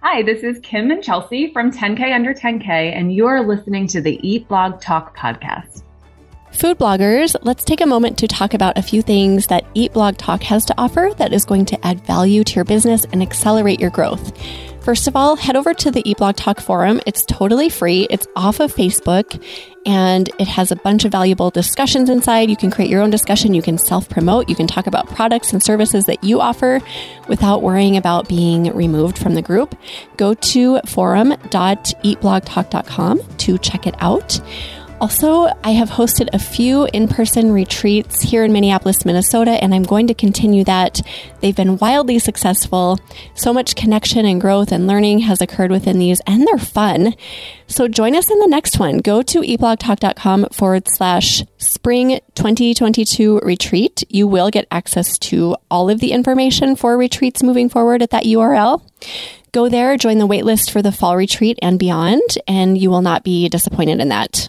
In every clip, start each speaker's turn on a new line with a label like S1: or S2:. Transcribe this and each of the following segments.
S1: Hi, this is Kim and Chelsea from 10K Under 10K, and you are listening to the Eat Blog Talk podcast.
S2: Food bloggers, let's take a moment to talk about a few things that Eat Blog Talk has to offer that is going to add value to your business and accelerate your growth. First of all, head over to the Eat Blog Talk forum. It's totally free. It's off of Facebook and it has a bunch of valuable discussions inside. You can create your own discussion. You can self promote. You can talk about products and services that you offer without worrying about being removed from the group. Go to forum.eatblogtalk.com to check it out. Also, I have hosted a few in person retreats here in Minneapolis, Minnesota, and I'm going to continue that. They've been wildly successful. So much connection and growth and learning has occurred within these, and they're fun. So join us in the next one. Go to eatblogtalk.com forward slash spring 2022 retreat. You will get access to all of the information for retreats moving forward at that URL. Go there, join the waitlist for the fall retreat and beyond, and you will not be disappointed in that.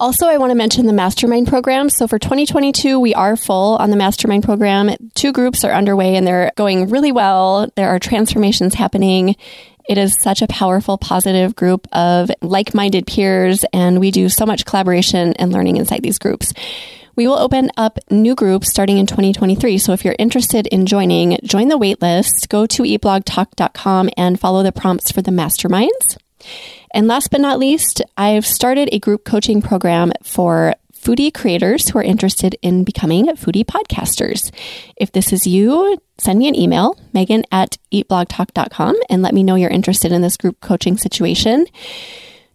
S2: Also, I want to mention the mastermind program. So for 2022, we are full on the mastermind program. Two groups are underway and they're going really well. There are transformations happening. It is such a powerful, positive group of like minded peers, and we do so much collaboration and learning inside these groups. We will open up new groups starting in 2023. So if you're interested in joining, join the waitlist, go to eatblogtalk.com and follow the prompts for the masterminds. And last but not least, I've started a group coaching program for foodie creators who are interested in becoming foodie podcasters. If this is you, send me an email, megan at eatblogtalk.com, and let me know you're interested in this group coaching situation.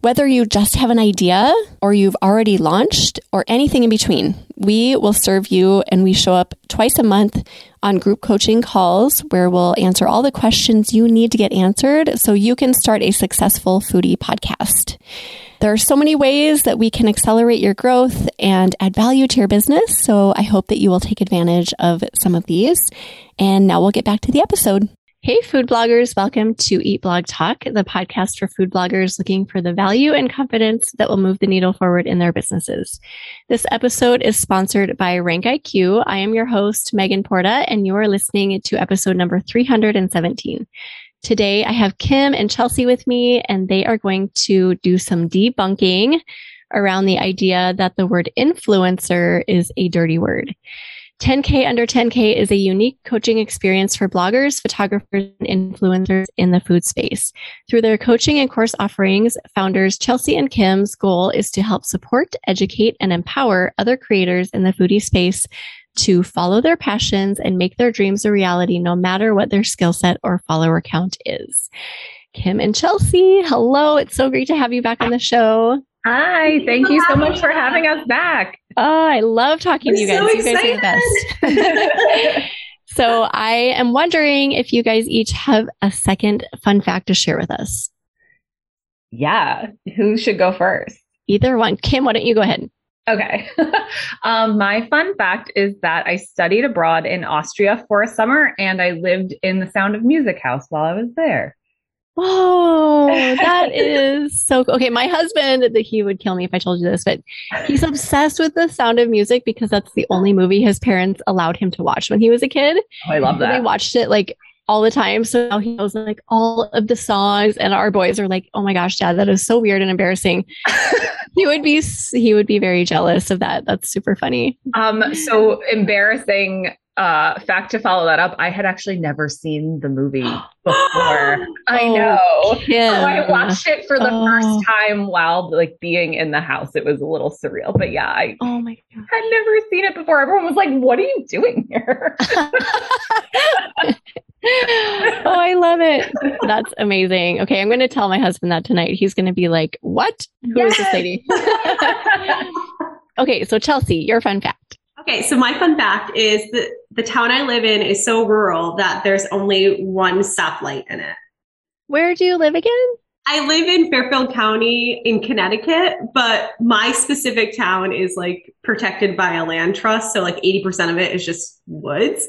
S2: Whether you just have an idea or you've already launched or anything in between, we will serve you and we show up twice a month on group coaching calls where we'll answer all the questions you need to get answered so you can start a successful foodie podcast. There are so many ways that we can accelerate your growth and add value to your business. So I hope that you will take advantage of some of these. And now we'll get back to the episode. Hey, food bloggers. Welcome to Eat Blog Talk, the podcast for food bloggers looking for the value and confidence that will move the needle forward in their businesses. This episode is sponsored by Rank IQ. I am your host, Megan Porta, and you are listening to episode number 317. Today, I have Kim and Chelsea with me, and they are going to do some debunking around the idea that the word influencer is a dirty word. 10K Under 10K is a unique coaching experience for bloggers, photographers, and influencers in the food space. Through their coaching and course offerings, founders Chelsea and Kim's goal is to help support, educate, and empower other creators in the foodie space to follow their passions and make their dreams a reality, no matter what their skill set or follower count is. Kim and Chelsea, hello. It's so great to have you back on the show.
S1: Hi, thank you so much for having us back.
S2: Oh, I love talking to you guys. So you guys are the best. so I am wondering if you guys each have a second fun fact to share with us.
S1: Yeah. Who should go first?
S2: Either one. Kim, why don't you go ahead?
S1: Okay. um, my fun fact is that I studied abroad in Austria for a summer and I lived in the Sound of Music house while I was there.
S2: Whoa, that is so cool. Okay, my husband, he would kill me if I told you this, but he's obsessed with the sound of music because that's the only movie his parents allowed him to watch when he was a kid.
S1: Oh, I love that.
S2: They watched it like all the time. So now he knows like all of the songs and our boys are like, "Oh my gosh, dad, that is so weird and embarrassing." he would be he would be very jealous of that. That's super funny.
S1: Um so embarrassing uh, fact to follow that up, I had actually never seen the movie before. I oh, know. So I watched it for the oh. first time while like being in the house. It was a little surreal, but yeah, I
S2: oh my god,
S1: had never seen it before. Everyone was like, "What are you doing here?"
S2: oh, I love it. That's amazing. Okay, I'm going to tell my husband that tonight. He's going to be like, "What? Who yes. is this lady?" okay, so Chelsea, your fun fact.
S3: Okay, so my fun fact is that the town I live in is so rural that there's only one stoplight in it.
S2: Where do you live again?
S3: I live in Fairfield County in Connecticut, but my specific town is like protected by a land trust. So, like 80% of it is just woods.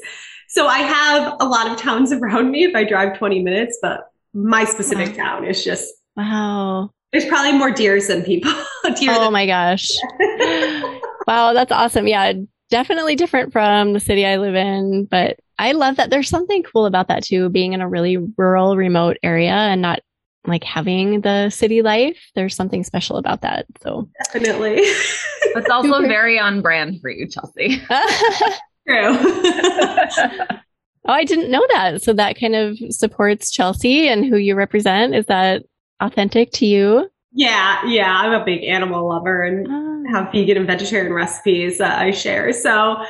S3: So, I have a lot of towns around me if I drive 20 minutes, but my specific wow. town is just.
S2: Wow.
S3: There's probably more deers than people.
S2: deer oh than my gosh. wow, that's awesome. Yeah, definitely different from the city I live in, but I love that. There's something cool about that too, being in a really rural, remote area and not like having the city life. There's something special about that. So
S3: definitely.
S1: It's also very on brand for you, Chelsea.
S3: True.
S2: oh, I didn't know that. So that kind of supports Chelsea and who you represent. Is that authentic to you?
S3: Yeah, yeah. I'm a big animal lover and oh. have vegan and vegetarian recipes that I share. So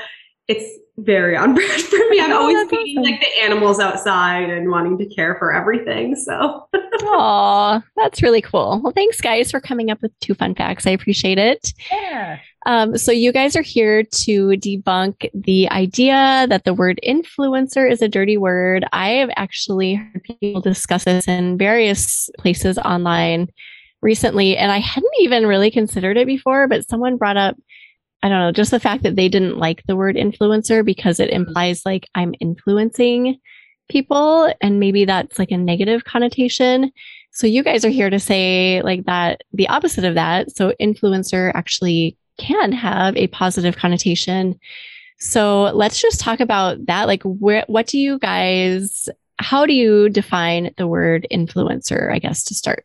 S3: it's very on brand for me. I'm oh, always feeding awesome. like the animals outside and wanting to care for everything. So,
S2: oh, that's really cool. Well, thanks, guys, for coming up with two fun facts. I appreciate it.
S1: Yeah.
S2: Um, so, you guys are here to debunk the idea that the word influencer is a dirty word. I have actually heard people discuss this in various places online recently, and I hadn't even really considered it before, but someone brought up I don't know, just the fact that they didn't like the word influencer because it mm-hmm. implies like I'm influencing people and maybe that's like a negative connotation. So you guys are here to say like that the opposite of that. So influencer actually can have a positive connotation. So let's just talk about that. Like where what do you guys how do you define the word influencer, I guess to start?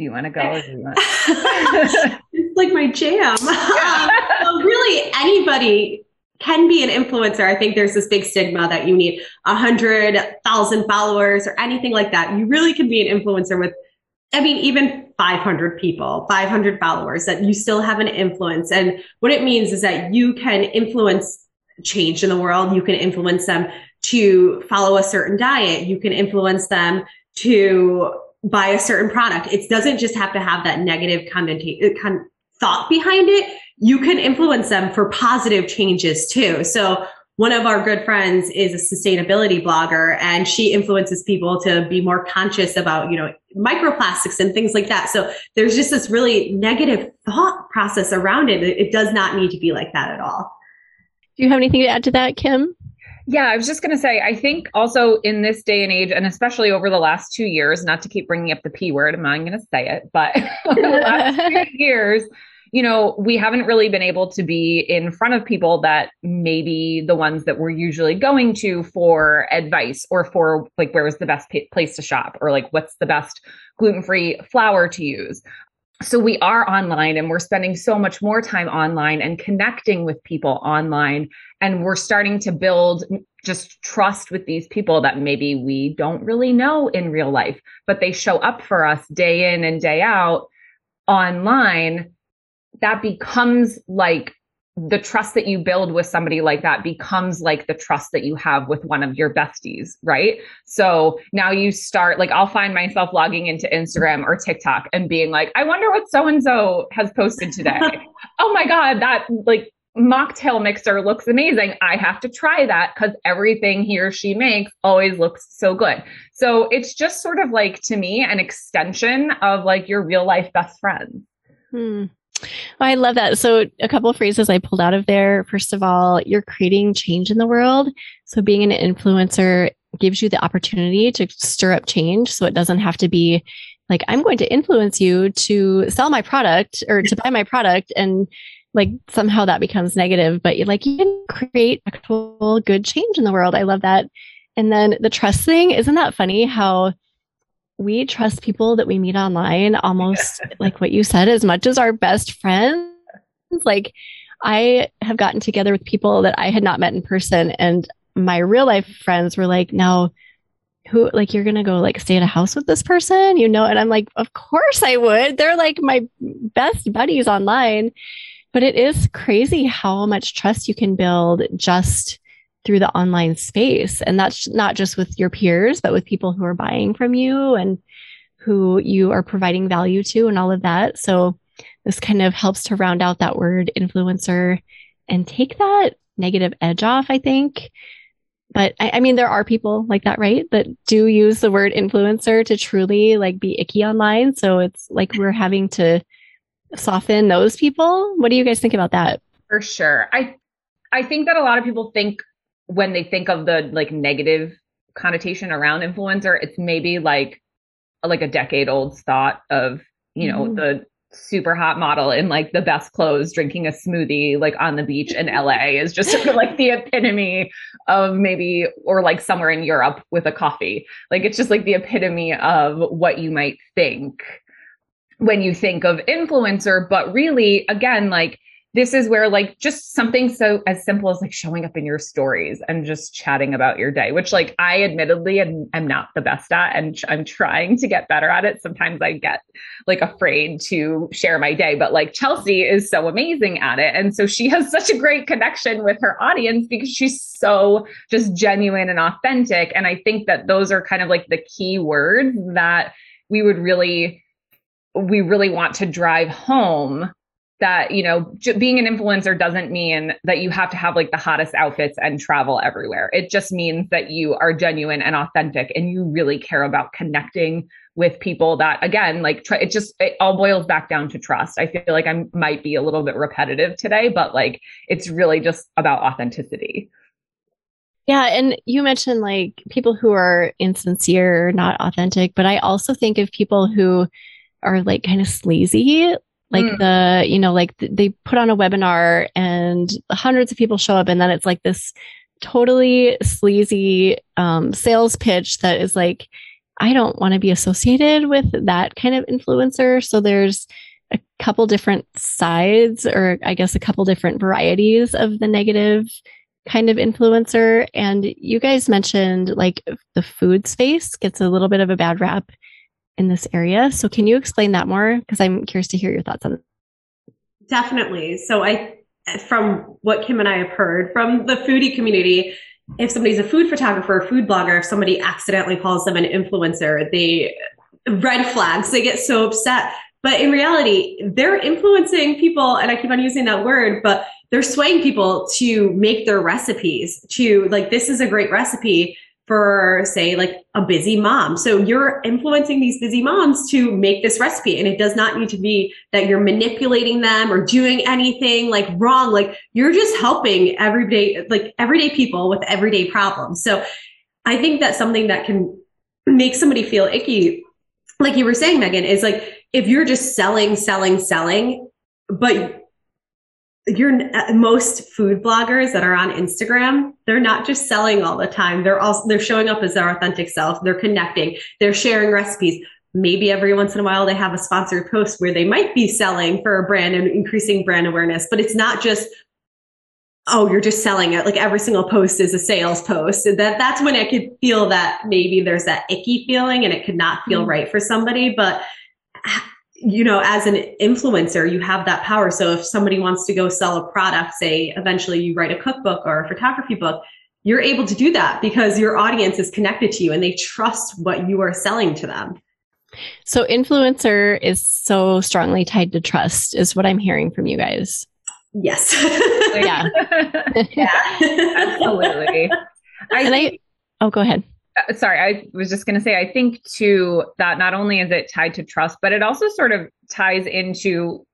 S1: Do you want to go or do you want
S3: It's like my jam. um, really, anybody can be an influencer. I think there's this big stigma that you need a hundred thousand followers or anything like that. You really can be an influencer with, I mean, even 500 people, 500 followers that you still have an influence. And what it means is that you can influence change in the world. You can influence them to follow a certain diet. You can influence them to buy a certain product. It doesn't just have to have that negative uh, con- thought behind it. You can influence them for positive changes too. So one of our good friends is a sustainability blogger and she influences people to be more conscious about, you know, microplastics and things like that. So there's just this really negative thought process around it. It does not need to be like that at all.
S2: Do you have anything to add to that, Kim?
S1: Yeah, I was just going to say, I think also in this day and age, and especially over the last two years, not to keep bringing up the P word, I'm not going to say it, but the last two years, you know, we haven't really been able to be in front of people that maybe the ones that we're usually going to for advice or for like, where is the best place to shop or like, what's the best gluten free flour to use. So we are online and we're spending so much more time online and connecting with people online and we're starting to build just trust with these people that maybe we don't really know in real life but they show up for us day in and day out online that becomes like the trust that you build with somebody like that becomes like the trust that you have with one of your besties, right? So now you start, like, I'll find myself logging into Instagram or TikTok and being like, I wonder what so and so has posted today. oh my God, that like mocktail mixer looks amazing. I have to try that because everything he or she makes always looks so good. So it's just sort of like, to me, an extension of like your real life best friend.
S2: Hmm. I love that. So, a couple phrases I pulled out of there. First of all, you're creating change in the world. So, being an influencer gives you the opportunity to stir up change. So, it doesn't have to be like, I'm going to influence you to sell my product or to buy my product. And like somehow that becomes negative, but like you can create actual good change in the world. I love that. And then the trust thing, isn't that funny how we trust people that we meet online almost like what you said as much as our best friends? Like i have gotten together with people that i had not met in person and my real life friends were like no who like you're gonna go like stay at a house with this person? You know? And i'm like of course i would. They're like my best buddies online but it is crazy how much trust you can build just through the online space. And that's not just with your peers, but with people who are buying from you and who you are providing value to and all of that. So this kind of helps to round out that word influencer and take that negative edge off, I think. But I, I mean, there are people like that, right? That do use the word influencer to truly like be icky online. So it's like we're having to soften those people. What do you guys think about that?
S1: For sure. I I think that a lot of people think when they think of the like negative connotation around influencer, it's maybe like like a decade old thought of, you know, mm-hmm. the super hot model in like the best clothes drinking a smoothie like on the beach in LA is just sort of like the epitome of maybe or like somewhere in Europe with a coffee. Like it's just like the epitome of what you might think when you think of influencer, but really again like this is where like just something so as simple as like showing up in your stories and just chatting about your day which like i admittedly am, am not the best at and i'm trying to get better at it. Sometimes i get like afraid to share my day but like chelsea is so amazing at it. And so she has such a great connection with her audience because she's so just genuine and authentic. And i think that those are kind of like the key words that we would really we really want to drive home that you know j- being an influencer doesn't mean that you have to have like the hottest outfits and travel everywhere. It just means that you are genuine and authentic and you really care about connecting with people that again like try, it just it all boils back down to trust. I feel like i might be a little bit repetitive today but like it's really just about authenticity.
S2: Yeah and you mentioned like people who are insincere not authentic but i also think of people who are like kind of sleazy like mm. the you know like th- they put on a webinar and hundreds of people show up and then it's like this totally sleazy um, sales pitch that is like i don't want to be associated with that kind of influencer so there's a couple different sides or i guess a couple different varieties of the negative kind of influencer and you guys mentioned like the food space gets a little bit of a bad rap in this area. So can you explain that more? Because I'm curious to hear your thoughts on it.
S3: Definitely. So I, from what Kim and I have heard from the foodie community, if somebody's a food photographer, food blogger, if somebody accidentally calls them an influencer, they red flags, they get so upset. But in reality, they're influencing people, and I keep on using that word, but they're swaying people to make their recipes to like, this is a great recipe for say like a busy mom. So you're influencing these busy moms to make this recipe and it does not need to be that you're manipulating them or doing anything like wrong. Like you're just helping everyday like everyday people with everyday problems. So I think that's something that can make somebody feel icky. Like you were saying, Megan, is like if you're just selling, selling, selling, but you're uh, most food bloggers that are on Instagram, they're not just selling all the time. They're also they're showing up as their authentic self. They're connecting. They're sharing recipes. Maybe every once in a while they have a sponsored post where they might be selling for a brand and increasing brand awareness, but it's not just oh, you're just selling it. Like every single post is a sales post. that that's when I could feel that maybe there's that icky feeling and it could not feel mm-hmm. right for somebody, but you know, as an influencer, you have that power. So if somebody wants to go sell a product, say eventually you write a cookbook or a photography book, you're able to do that because your audience is connected to you and they trust what you are selling to them.
S2: So influencer is so strongly tied to trust is what I'm hearing from you guys.
S3: Yes.
S2: yeah.
S1: yeah. Absolutely.
S2: I, and I oh go ahead.
S1: Uh, sorry, I was just going to say, I think too that not only is it tied to trust, but it also sort of ties into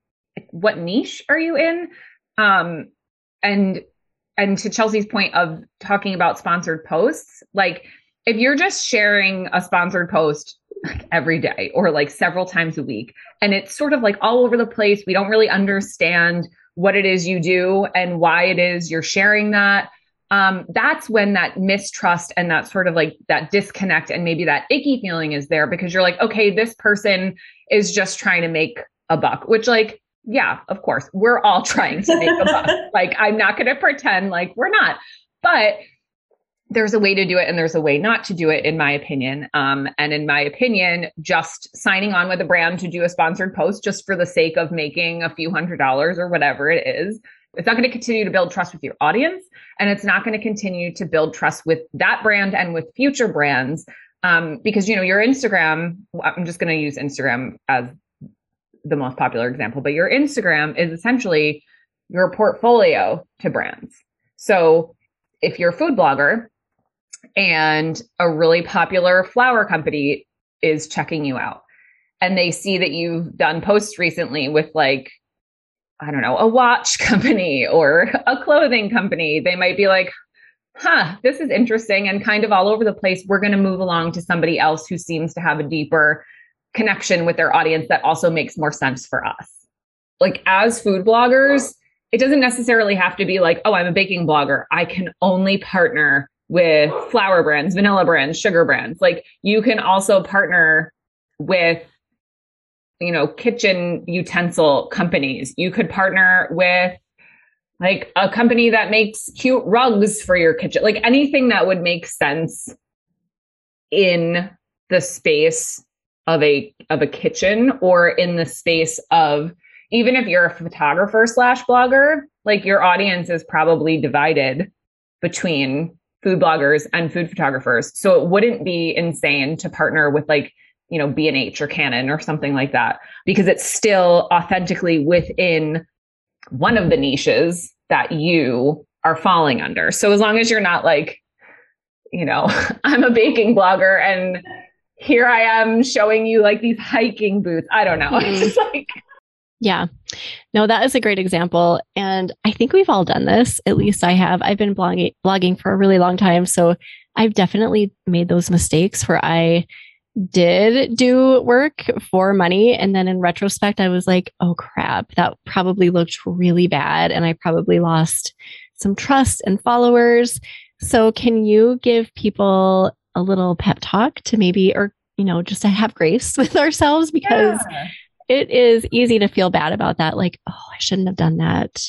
S1: what niche are you in? Um, and and to Chelsea's point of talking about sponsored posts, like if you're just sharing a sponsored post every day or like several times a week, and it's sort of like all over the place, we don't really understand what it is you do and why it is you're sharing that um, that's when that mistrust and that sort of like that disconnect and maybe that icky feeling is there because you're like, okay, this person is just trying to make a buck, which like, yeah, of course, we're all trying to make a buck. Like, I'm not going to pretend like we're not, but there's a way to do it and there's a way not to do it, in my opinion. Um, and in my opinion, just signing on with a brand to do a sponsored post just for the sake of making a few hundred dollars or whatever it is it's not going to continue to build trust with your audience, and it's not going to continue to build trust with that brand and with future brands. Um, because you know your Instagram. I'm just going to use Instagram as the most popular example, but your Instagram is essentially your portfolio to brands. So if you're a food blogger and a really popular flower company is checking you out and they see that you've done posts recently with like I don't know, a watch company or a clothing company, they might be like, huh, this is interesting and kind of all over the place. We're going to move along to somebody else who seems to have a deeper connection with their audience that also makes more sense for us. Like as food bloggers, it doesn't necessarily have to be like, oh, I'm a baking blogger. I can only partner with flour brands, vanilla brands, sugar brands. Like you can also partner with you know, kitchen utensil companies. You could partner with like a company that makes cute rugs for your kitchen, like anything that would make sense in the space of a of a kitchen or in the space of even if you're a photographer slash blogger, like your audience is probably divided between food bloggers and food photographers. So it wouldn't be insane to partner with like, you know, B&H or Canon or something like that because it's still authentically within one of the niches that you are falling under. So as long as you're not like, you know, I'm a baking blogger and here I am showing you like these hiking boots. I don't know. Mm-hmm. It's like
S2: yeah. No, that is a great example. And I think we've all done this. At least I have. I've been blogging blogging for a really long time. So I've definitely made those mistakes where I did do work for money. And then in retrospect, I was like, oh crap, that probably looked really bad. And I probably lost some trust and followers. So can you give people a little pep talk to maybe, or, you know, just to have grace with ourselves because yeah it is easy to feel bad about that. Like, oh, I shouldn't have done that.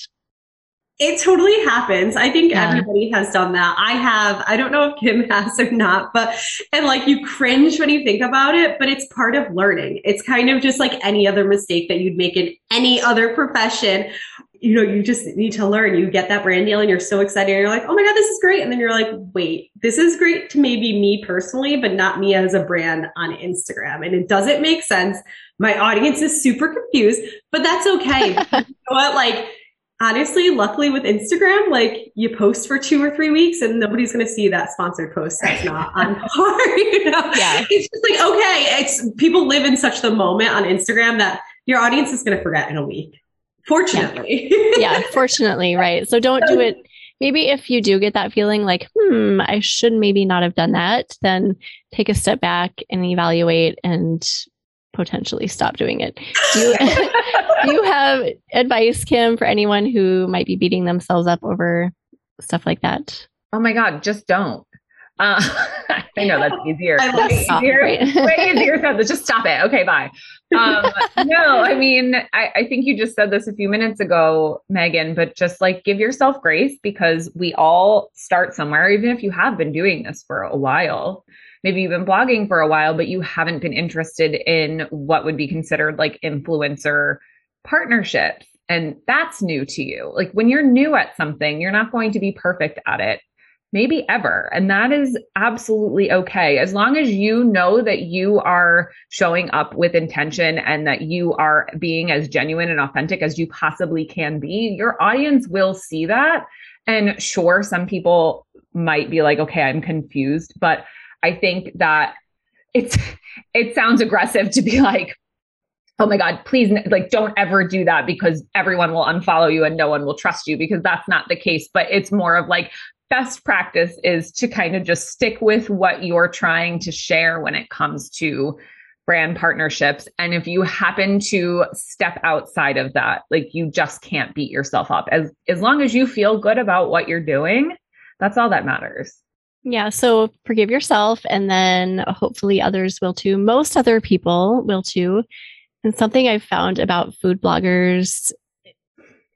S3: It totally happens. I think yeah. everybody has done that. I have. I don't know if Kim has or not, but and like you cringe when you think about it, but it's part of learning. It's kind of just like any other mistake that you'd make in any other profession. You know, you just need to learn. You get that brand deal and you're so excited. And you're like, oh my God, this is great. And then you're like, wait, this is great to maybe me personally, but not me as a brand on Instagram. And it doesn't make sense my audience is super confused, but that's okay. you know what? Like, honestly, luckily with Instagram, like you post for two or three weeks and nobody's going to see that sponsored post that's not on par. You know? Yeah. It's just like, okay, it's people live in such the moment on Instagram that your audience is going to forget in a week. Fortunately.
S2: Yeah. yeah, fortunately, right. So don't do it. Maybe if you do get that feeling like, hmm, I should maybe not have done that, then take a step back and evaluate and potentially stop doing it. Do you, you have advice, Kim, for anyone who might be beating themselves up over stuff like that?
S1: Oh my God, just don't. Uh, I know that's easier. way easier, way easier said. Just stop it. Okay, bye. Um, no, I mean, I, I think you just said this a few minutes ago, Megan, but just like give yourself grace because we all start somewhere, even if you have been doing this for a while maybe you've been blogging for a while, but you haven't been interested in what would be considered like influencer partnerships. And that's new to you. Like when you're new at something, you're not going to be perfect at it, maybe ever. And that is absolutely okay. As long as you know that you are showing up with intention and that you are being as genuine and authentic as you possibly can be, your audience will see that. And sure, some people might be like, okay, I'm confused, but I think that it's it sounds aggressive to be like, oh my God, please like don't ever do that because everyone will unfollow you and no one will trust you because that's not the case. But it's more of like best practice is to kind of just stick with what you're trying to share when it comes to brand partnerships. And if you happen to step outside of that, like you just can't beat yourself up. As as long as you feel good about what you're doing, that's all that matters.
S2: Yeah, so forgive yourself, and then hopefully others will too. Most other people will too. And something I've found about food bloggers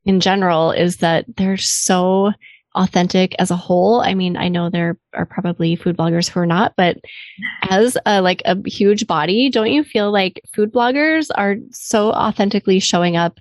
S2: in general is that they're so authentic as a whole. I mean, I know there are probably food bloggers who are not, but as a like a huge body, don't you feel like food bloggers are so authentically showing up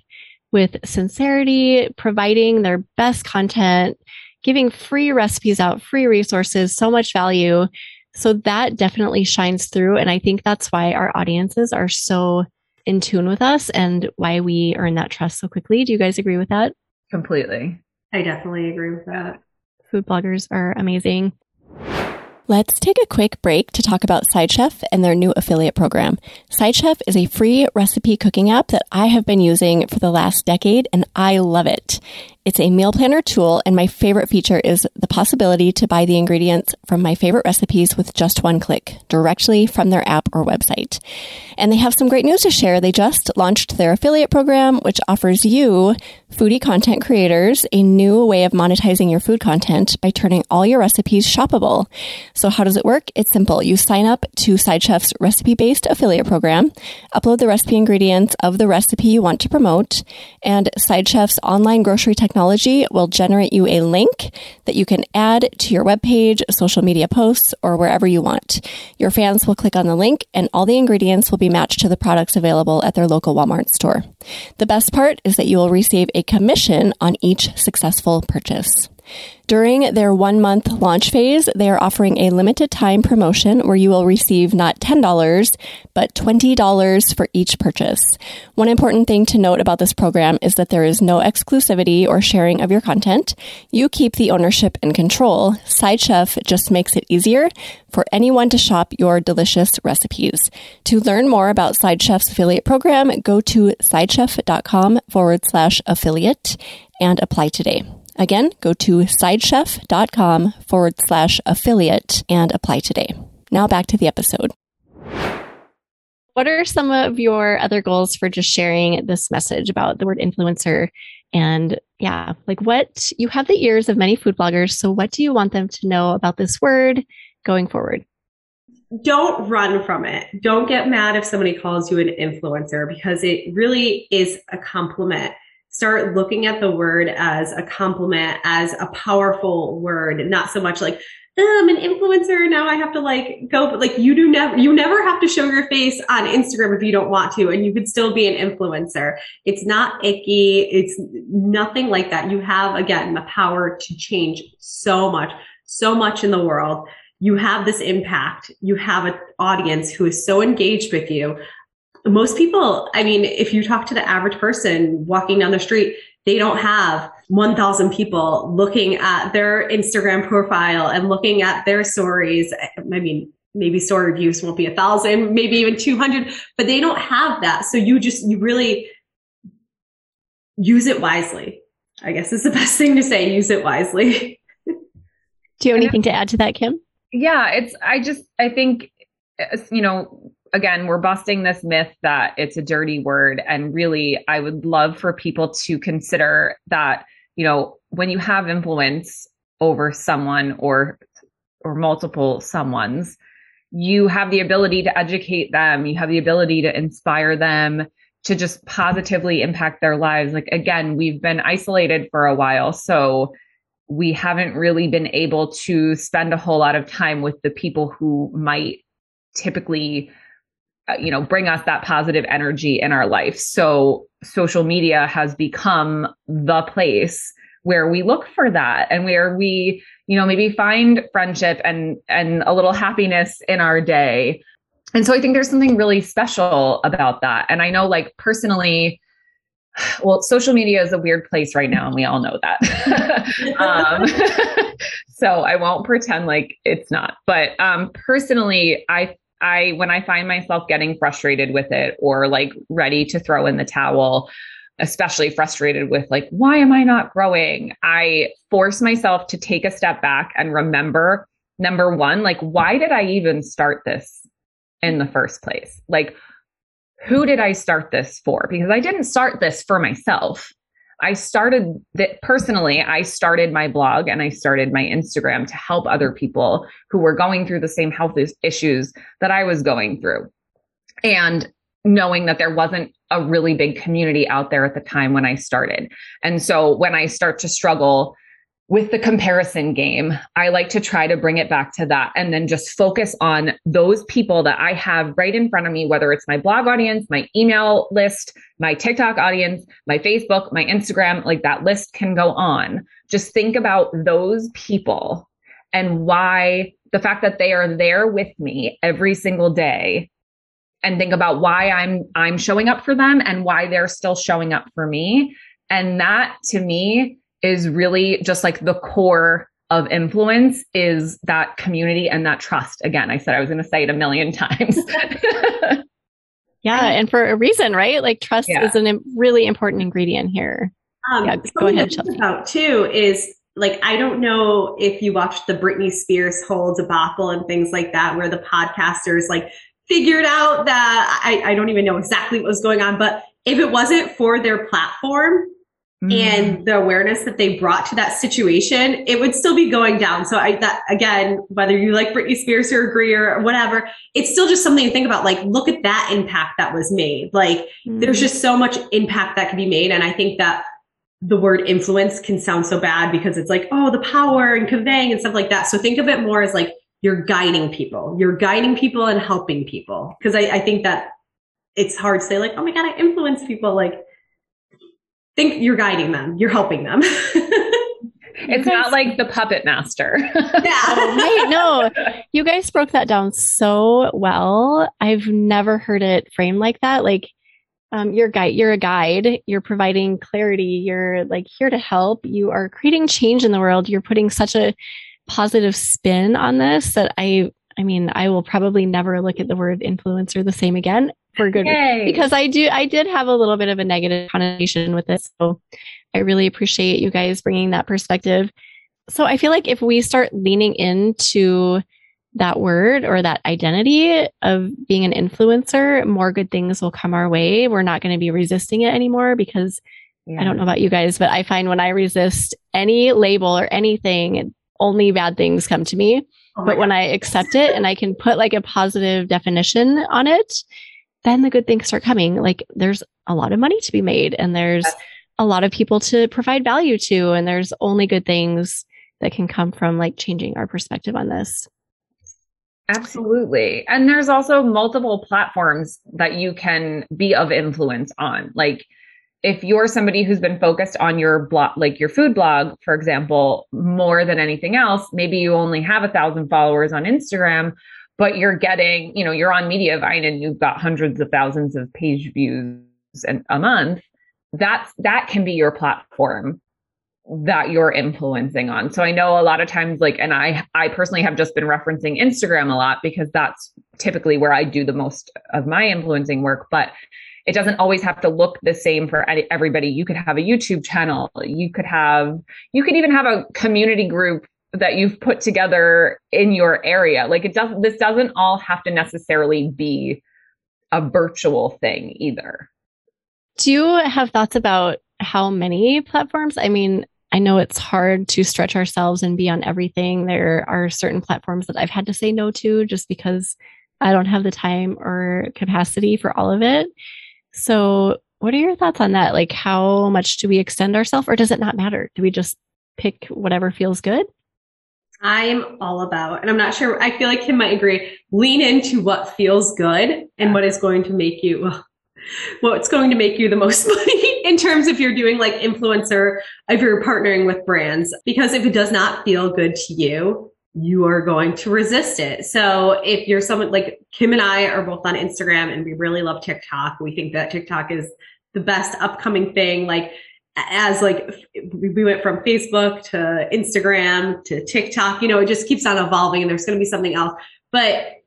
S2: with sincerity, providing their best content, giving free recipes out, free resources, so much value. So that definitely shines through. And I think that's why our audiences are so in tune with us and why we earn that trust so quickly. Do you guys agree with that?
S1: Completely.
S3: I definitely agree with that.
S2: Food bloggers are amazing. Let's take a quick break to talk about SideChef and their new affiliate program. SideChef is a free recipe cooking app that I have been using for the last decade and I love it. It's a meal planner tool, and my favorite feature is the possibility to buy the ingredients from my favorite recipes with just one click directly from their app or website. And they have some great news to share. They just launched their affiliate program, which offers you, foodie content creators, a new way of monetizing your food content by turning all your recipes shoppable. So, how does it work? It's simple. You sign up to SideChef's recipe based affiliate program, upload the recipe ingredients of the recipe you want to promote, and SideChef's online grocery technology technology will generate you a link that you can add to your webpage, social media posts, or wherever you want. Your fans will click on the link and all the ingredients will be matched to the products available at their local Walmart store. The best part is that you will receive a commission on each successful purchase. During their one month launch phase, they are offering a limited time promotion where you will receive not $10, but $20 for each purchase. One important thing to note about this program is that there is no exclusivity or sharing of your content. You keep the ownership and control. Side Chef just makes it easier for anyone to shop your delicious recipes. To learn more about Side Chef's affiliate program, go to sidechef.com forward slash affiliate and apply today. Again, go to sidechef.com forward slash affiliate and apply today. Now back to the episode. What are some of your other goals for just sharing this message about the word influencer? And yeah, like what you have the ears of many food bloggers. So, what do you want them to know about this word going forward?
S3: Don't run from it. Don't get mad if somebody calls you an influencer because it really is a compliment start looking at the word as a compliment, as a powerful word, not so much like, I'm an influencer. Now I have to like go, but like you do never, you never have to show your face on Instagram if you don't want to, and you could still be an influencer. It's not icky. It's nothing like that. You have, again, the power to change so much, so much in the world. You have this impact. You have an audience who is so engaged with you most people, I mean, if you talk to the average person walking down the street, they don't have 1,000 people looking at their Instagram profile and looking at their stories. I mean, maybe story views won't be a thousand, maybe even 200, but they don't have that. So you just, you really use it wisely. I guess is the best thing to say. Use it wisely.
S2: Do you have anything to add to that, Kim?
S1: Yeah, it's, I just, I think, uh, you know, again, we're busting this myth that it's a dirty word. And really, I would love for people to consider that, you know, when you have influence over someone or or multiple someone's, you have the ability to educate them, you have the ability to inspire them, to just positively impact their lives. Like again, we've been isolated for a while. So we haven't really been able to spend a whole lot of time with the people who might typically you know bring us that positive energy in our life. So social media has become the place where we look for that and where we you know maybe find friendship and and a little happiness in our day. And so i think there's something really special about that. And i know like personally well social media is a weird place right now and we all know that. Um, so i won't pretend like it's not. But um, personally i I when I find myself getting frustrated with it or like ready to throw in the towel, especially frustrated with like why am I not growing? I force myself to take a step back and remember number 1 like why did I even start this in the first place? Like who did I start this for? Because I didn't start this for myself. I started that personally, I started my blog and I started my Instagram to help other people who were going through the same health issues that I was going through. And knowing that there wasn't a really big community out there at the time when I started. And so when I start to struggle with the comparison game, I like to try to bring it back to that and then just focus on those people that I have right in front of me, whether it's my blog audience, my email list, my TikTok audience, my Facebook, my Instagram, like that list can go on. Just think about those people and why the fact that they are there with me every single day and think about why I'm I'm showing up for them and why they're still showing up for me. And that to me is really just like the core of influence is that community and that trust. Again, I said I was going to say it a million times.
S2: yeah, and for a reason, right? Like trust yeah. is a really important ingredient here.
S3: Um, yeah, go ahead. About too is like I don't know if you watched the Britney Spears whole debacle and things like that, where the podcasters like figured out that I, I don't even know exactly what was going on, but if it wasn't for their platform, mm. and the awareness that they brought to that situation, it would still be going down. So I that again, whether you like Britney Spears or agree or whatever, it's still just something to think about. Like, look at that impact that was made. Like, mm. there's just so much impact that can be made, and I think that the word influence can sound so bad because it's like, oh, the power and conveying and stuff like that. So think of it more as like you're guiding people. You're guiding people and helping people. Because I, I think that it's hard to say like, oh my God, I influence people. Like think you're guiding them, you're helping them.
S1: it's not like the puppet master.
S2: yeah. oh, no, you guys broke that down so well. I've never heard it framed like that. Like, um, you're guide, you're a guide, you're providing clarity, you're like here to help, you are creating change in the world, you're putting such a positive spin on this that I I mean, I will probably never look at the word influencer the same again for good Yay. because I do I did have a little bit of a negative connotation with this. So I really appreciate you guys bringing that perspective. So I feel like if we start leaning into that word or that identity of being an influencer, more good things will come our way. We're not going to be resisting it anymore because yeah. I don't know mm. about you guys, but I find when I resist any label or anything, only bad things come to me. Oh but God. when I accept it and I can put like a positive definition on it, then the good things start coming. Like there's a lot of money to be made and there's a lot of people to provide value to, and there's only good things that can come from like changing our perspective on this.
S1: Absolutely. And there's also multiple platforms that you can be of influence on. Like if you're somebody who's been focused on your blog, like your food blog, for example, more than anything else, maybe you only have a thousand followers on Instagram, but you're getting, you know, you're on Mediavine and you've got hundreds of thousands of page views and a month. That's that can be your platform that you're influencing on. So I know a lot of times like and I I personally have just been referencing Instagram a lot because that's typically where I do the most of my influencing work, but it doesn't always have to look the same for everybody. You could have a YouTube channel, you could have you could even have a community group that you've put together in your area. Like it doesn't this doesn't all have to necessarily be a virtual thing either.
S2: Do you have thoughts about how many platforms? I mean, I know it's hard to stretch ourselves and be on everything. There are certain platforms that I've had to say no to just because I don't have the time or capacity for all of it. So, what are your thoughts on that? Like, how much do we extend ourselves, or does it not matter? Do we just pick whatever feels good?
S3: I'm all about, and I'm not sure, I feel like Kim might agree, lean into what feels good and what is going to make you, what's going to make you the most money in terms if you're doing like influencer, if you're partnering with brands. Because if it does not feel good to you, you are going to resist it. So if you're someone like Kim and I are both on Instagram and we really love TikTok, we think that TikTok is the best upcoming thing. Like as like we went from Facebook to Instagram to TikTok, you know, it just keeps on evolving and there's going to be something else. But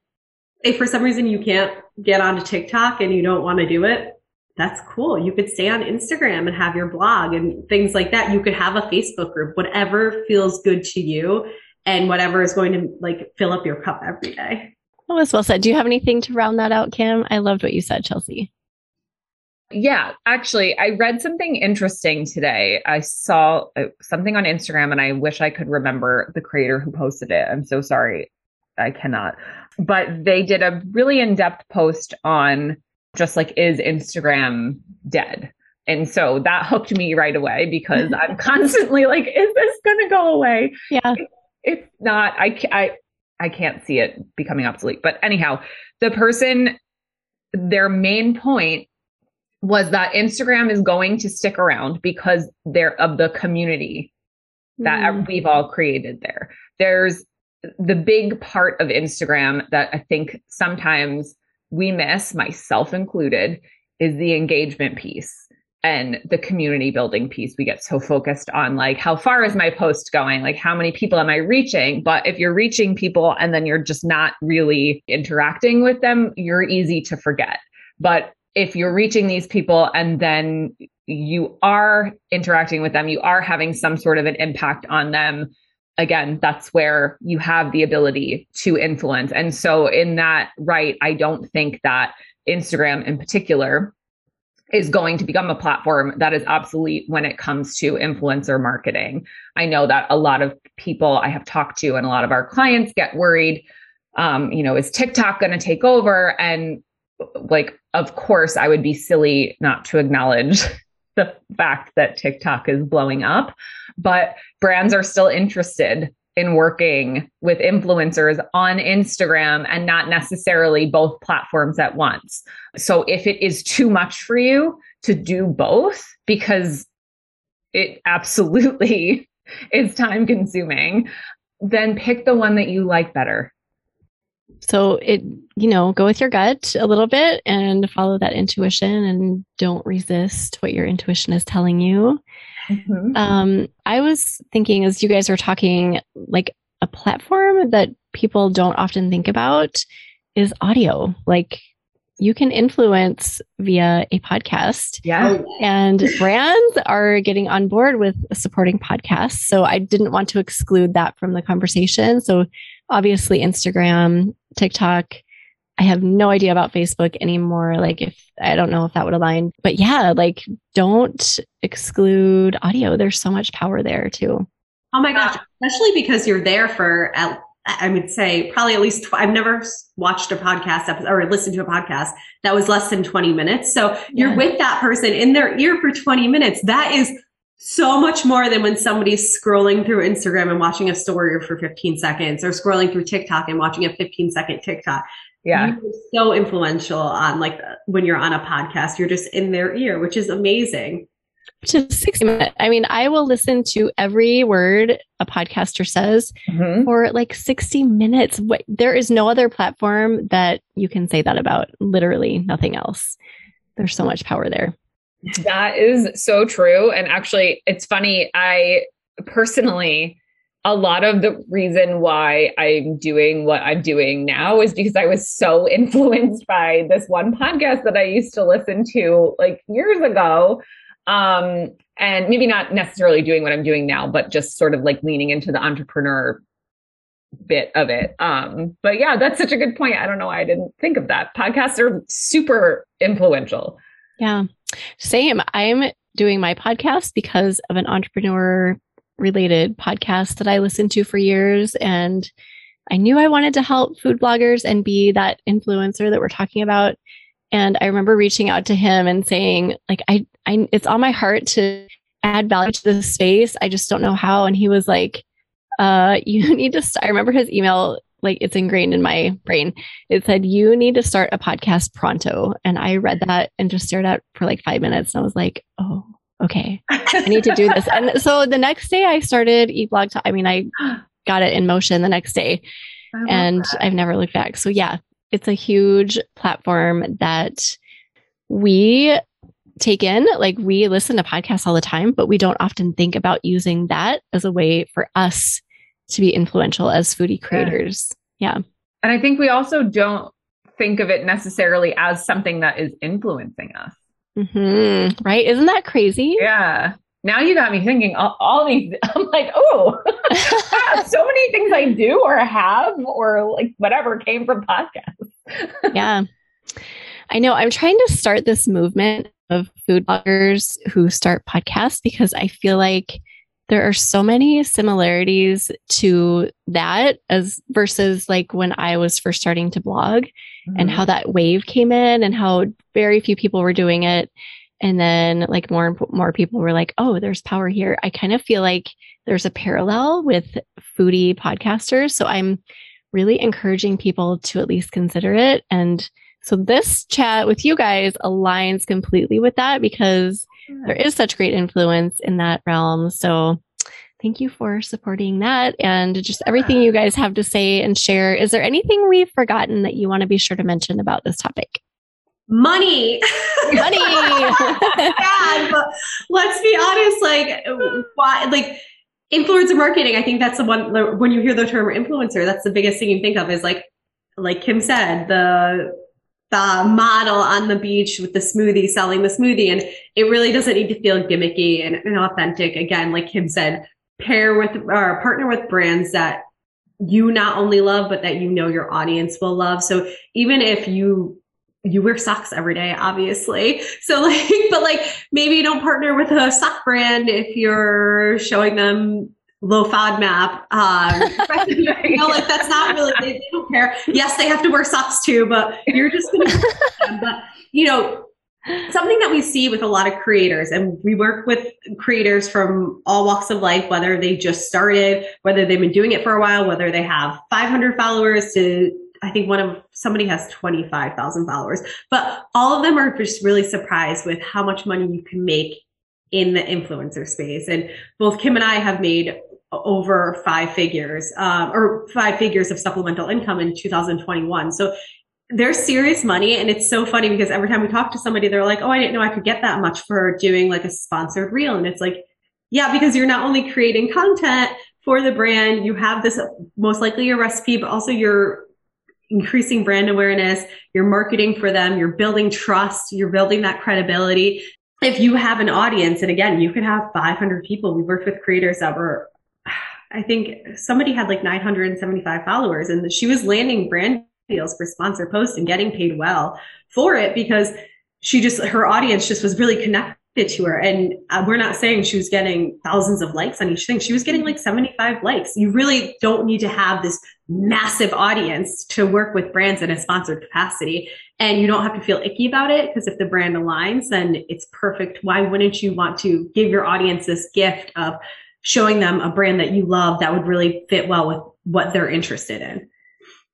S3: if for some reason you can't get onto TikTok and you don't want to do it, that's cool. You could stay on Instagram and have your blog and things like that. You could have a Facebook group, whatever feels good to you and whatever is going to like fill up your cup every day.
S2: That was well said. Do you have anything to round that out, Kim? I loved what you said, Chelsea.
S1: Yeah, actually, I read something interesting today. I saw uh, something on Instagram and I wish I could remember the creator who posted it. I'm so sorry. I cannot. But they did a really in depth post on just like, is Instagram dead? And so that hooked me right away because I'm constantly like, is this going to go away?
S2: Yeah.
S1: It, it's not, I, I, I can't see it becoming obsolete. But anyhow, the person, their main point was that Instagram is going to stick around because they're of the community that mm. we've all created there. There's the big part of Instagram that I think sometimes we miss, myself included, is the engagement piece and the community building piece. We get so focused on like, how far is my post going? Like, how many people am I reaching? But if you're reaching people and then you're just not really interacting with them, you're easy to forget. But if you're reaching these people and then you are interacting with them, you are having some sort of an impact on them. Again, that's where you have the ability to influence. And so, in that right, I don't think that Instagram in particular is going to become a platform that is obsolete when it comes to influencer marketing. I know that a lot of people I have talked to and a lot of our clients get worried. Um, you know, is TikTok going to take over? And like, of course, I would be silly not to acknowledge the fact that TikTok is blowing up, but brands are still interested in working with influencers on Instagram and not necessarily both platforms at once. So if it is too much for you to do both, because it absolutely is time consuming, then pick the one that you like better.
S2: So it, you know, go with your gut a little bit and follow that intuition and don't resist what your intuition is telling you. Mm-hmm. Um, I was thinking as you guys were talking, like a platform that people don't often think about is audio. Like you can influence via a podcast.
S1: Yeah.
S2: Oh, and brands are getting on board with supporting podcasts. So I didn't want to exclude that from the conversation. So obviously, Instagram, TikTok. I have no idea about Facebook anymore. Like, if I don't know if that would align, but yeah, like, don't exclude audio. There's so much power there too.
S3: Oh my gosh, especially because you're there for at I would say probably at least, tw- I've never watched a podcast episode or listened to a podcast that was less than 20 minutes. So you're yeah. with that person in their ear for 20 minutes. That is so much more than when somebody's scrolling through Instagram and watching a story for 15 seconds or scrolling through TikTok and watching a 15 second TikTok.
S1: Yeah.
S3: You're so influential on like when you're on a podcast, you're just in their ear, which is amazing
S2: to 60 minutes. I mean, I will listen to every word a podcaster says mm-hmm. for like 60 minutes. There is no other platform that you can say that about, literally nothing else. There's so much power there.
S1: That is so true. And actually, it's funny. I personally, a lot of the reason why I'm doing what I'm doing now is because I was so influenced by this one podcast that I used to listen to like years ago um, and maybe not necessarily doing what I'm doing now, but just sort of like leaning into the entrepreneur bit of it. Um, but yeah, that's such a good point. I don't know why I didn't think of that. Podcasts are super influential.
S2: Yeah. Same. I'm doing my podcast because of an entrepreneur related podcast that I listened to for years. And I knew I wanted to help food bloggers and be that influencer that we're talking about. And I remember reaching out to him and saying, like, I, I, it's on my heart to add value to the space. I just don't know how. And he was like, uh, you need to start. I remember his email, like it's ingrained in my brain. It said, you need to start a podcast pronto. And I read that and just stared at for like five minutes. And I was like, oh, okay, I need to do this. and so the next day I started eBlog. I mean, I got it in motion the next day and that. I've never looked back. So yeah, it's a huge platform that we take in. Like we listen to podcasts all the time, but we don't often think about using that as a way for us to be influential as foodie creators. Yeah.
S1: And I think we also don't think of it necessarily as something that is influencing us.
S2: Mm-hmm. Right? Isn't that crazy?
S1: Yeah. Now you got me thinking all, all these. I'm like, oh, so many things I do or have or like whatever came from podcasts
S2: yeah. I know. I'm trying to start this movement of food bloggers who start podcasts because I feel like there are so many similarities to that as versus like when I was first starting to blog mm-hmm. and how that wave came in and how very few people were doing it and then like more and more people were like oh there's power here i kind of feel like there's a parallel with foodie podcasters so i'm really encouraging people to at least consider it. And so this chat with you guys aligns completely with that because there is such great influence in that realm. So thank you for supporting that and just everything you guys have to say and share. Is there anything we've forgotten that you want to be sure to mention about this topic?
S3: Money.
S2: Money.
S3: yeah, but let's be honest, like why like influencer marketing i think that's the one when you hear the term influencer that's the biggest thing you think of is like like kim said the the model on the beach with the smoothie selling the smoothie. And it really doesn't need to feel gimmicky and, authentic. Again like kim said pair with or partner with brands that you not only love but that you know your audience will love. So even if you you wear socks every day obviously. So like but like maybe don't partner with a sock brand if you're showing them low FODMAP. Um, you know, like that's not really, they, they, don't care. Yes, they have to wear socks too, but you're just going to, but you know, something that we see with a lot of creators and we work with creators from all walks of life, whether they just started, whether they've been doing it for a while, whether they have 500 followers to I think one of somebody has 25,000 followers, but all of them are just really surprised with how much money you can make in the influencer space. And both Kim and I have made over five figures um, or five figures of supplemental income in 2021. So there's serious money. And it's so funny because every time we talk to somebody, they're like, oh, I didn't know I could get that much for doing like a sponsored reel. And it's like, yeah, because you're not only creating content for the brand, you have this most likely your recipe, but also you're increasing brand awareness, you're marketing for them, you're building trust, you're building that credibility. If you have an audience, and again, you could have 500 people. We worked with creators that were I think somebody had like 975 followers and she was landing brand deals for sponsor posts and getting paid well for it because she just her audience just was really connected to her. And uh, we're not saying she was getting thousands of likes on each thing. She was getting like 75 likes. You really don't need to have this massive audience to work with brands in a sponsored capacity and you don't have to feel icky about it because if the brand aligns then it's perfect why wouldn't you want to give your audience this gift of showing them a brand that you love that would really fit well with what they're interested in.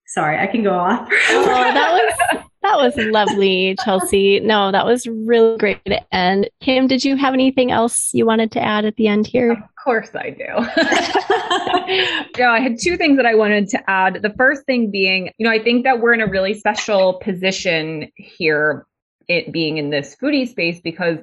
S3: Sorry, I can go off.
S2: oh, that was that was lovely, Chelsea. No, that was really great. And Kim, did you have anything else you wanted to add at the end here?
S1: Of course I do. no, I had two things that I wanted to add. The first thing being, you know, I think that we're in a really special position here, it being in this foodie space because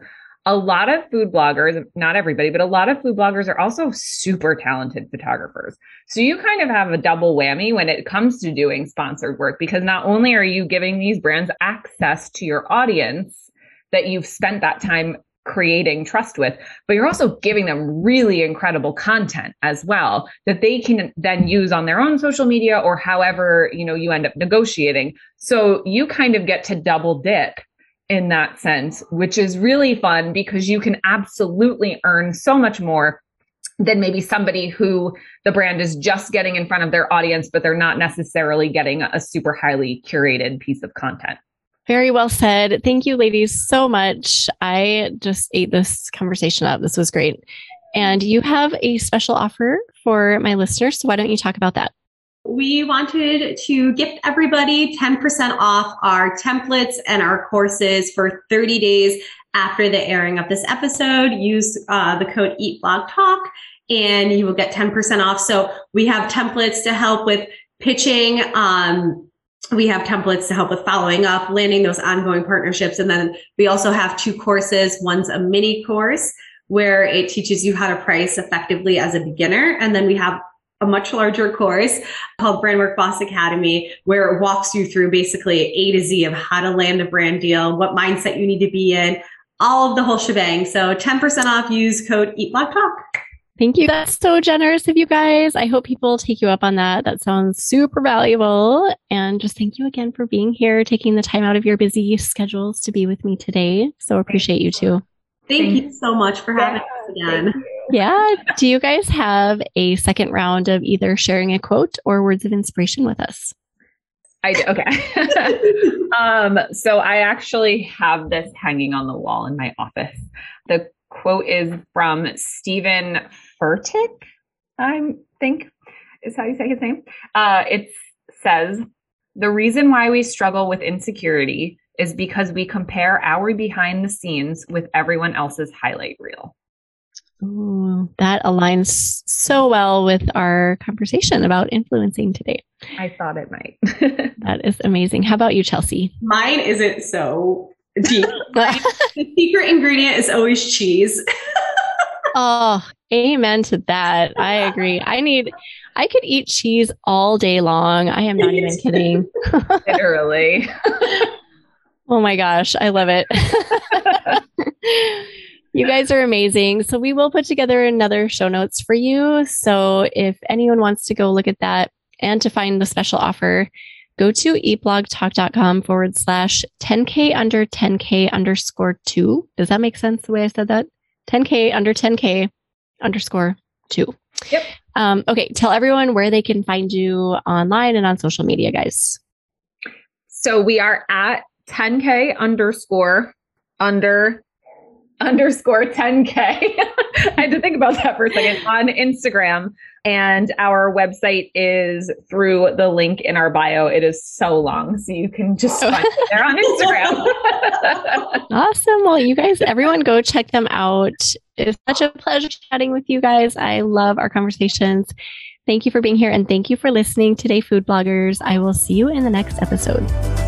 S1: a lot of food bloggers, not everybody, but a lot of food bloggers are also super talented photographers. So you kind of have a double whammy when it comes to doing sponsored work because not only are you giving these brands access to your audience that you've spent that time creating trust with, but you're also giving them really incredible content as well that they can then use on their own social media or however, you know, you end up negotiating. So you kind of get to double dip in that sense, which is really fun because you can absolutely earn so much more than maybe somebody who the brand is just getting in front of their audience, but they're not necessarily getting a super highly curated piece of content.
S2: Very well said. Thank you, ladies, so much. I just ate this conversation up. This was great. And you have a special offer for my listeners. So why don't you talk about that?
S3: We wanted to gift everybody 10% off our templates and our courses for 30 days after the airing of this episode. Use uh, the code EatBlogTalk and you will get 10% off. So we have templates to help with pitching. Um, we have templates to help with following up, landing those ongoing partnerships. And then we also have two courses. One's a mini course where it teaches you how to price effectively as a beginner. And then we have a much larger course called Brandwork Boss Academy, where it walks you through basically A to Z of how to land a brand deal, what mindset you need to be in, all of the whole shebang. So 10% off, use code EatBlogTalk.
S2: Thank you. That's so generous of you guys. I hope people take you up on that. That sounds super valuable. And just thank you again for being here, taking the time out of your busy schedules to be with me today. So appreciate you too.
S3: Thank, thank you so much for having yeah, us again.
S2: Yeah. Do you guys have a second round of either sharing a quote or words of inspiration with us?
S1: I do. Okay. um, so I actually have this hanging on the wall in my office. The quote is from Steven Furtick, I think is how you say his name. Uh, it says, The reason why we struggle with insecurity is because we compare our behind the scenes with everyone else's highlight reel.
S2: Ooh, that aligns so well with our conversation about influencing today.
S1: I thought it might.
S2: that is amazing. How about you, Chelsea?
S3: Mine isn't so deep. the secret ingredient is always cheese.
S2: oh, amen to that. I agree. I need, I could eat cheese all day long. I am not even kidding.
S1: Literally.
S2: Oh my gosh, I love it. You guys are amazing. So we will put together another show notes for you. So if anyone wants to go look at that and to find the special offer, go to eatblogtalk.com forward slash 10K under 10K underscore two. Does that make sense the way I said that? 10K under 10K underscore two.
S1: Yep.
S2: Um, okay. Tell everyone where they can find you online and on social media, guys.
S1: So we are at 10K underscore under underscore 10K. I had to think about that for a second on Instagram. And our website is through the link in our bio. It is so long. So you can just oh. find it there on Instagram.
S2: awesome. Well, you guys, everyone go check them out. It's such a pleasure chatting with you guys. I love our conversations. Thank you for being here and thank you for listening today, food bloggers. I will see you in the next episode.